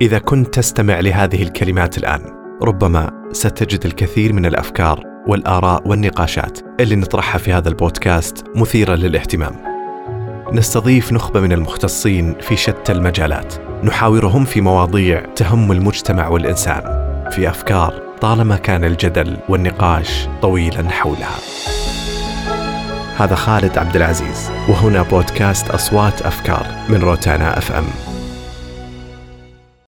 إذا كنت تستمع لهذه الكلمات الآن ربما ستجد الكثير من الأفكار والآراء والنقاشات اللي نطرحها في هذا البودكاست مثيرة للاهتمام. نستضيف نخبة من المختصين في شتى المجالات. نحاورهم في مواضيع تهم المجتمع والإنسان في أفكار طالما كان الجدل والنقاش طويلا حولها. هذا خالد عبد العزيز وهنا بودكاست أصوات أفكار من روتانا أف أم.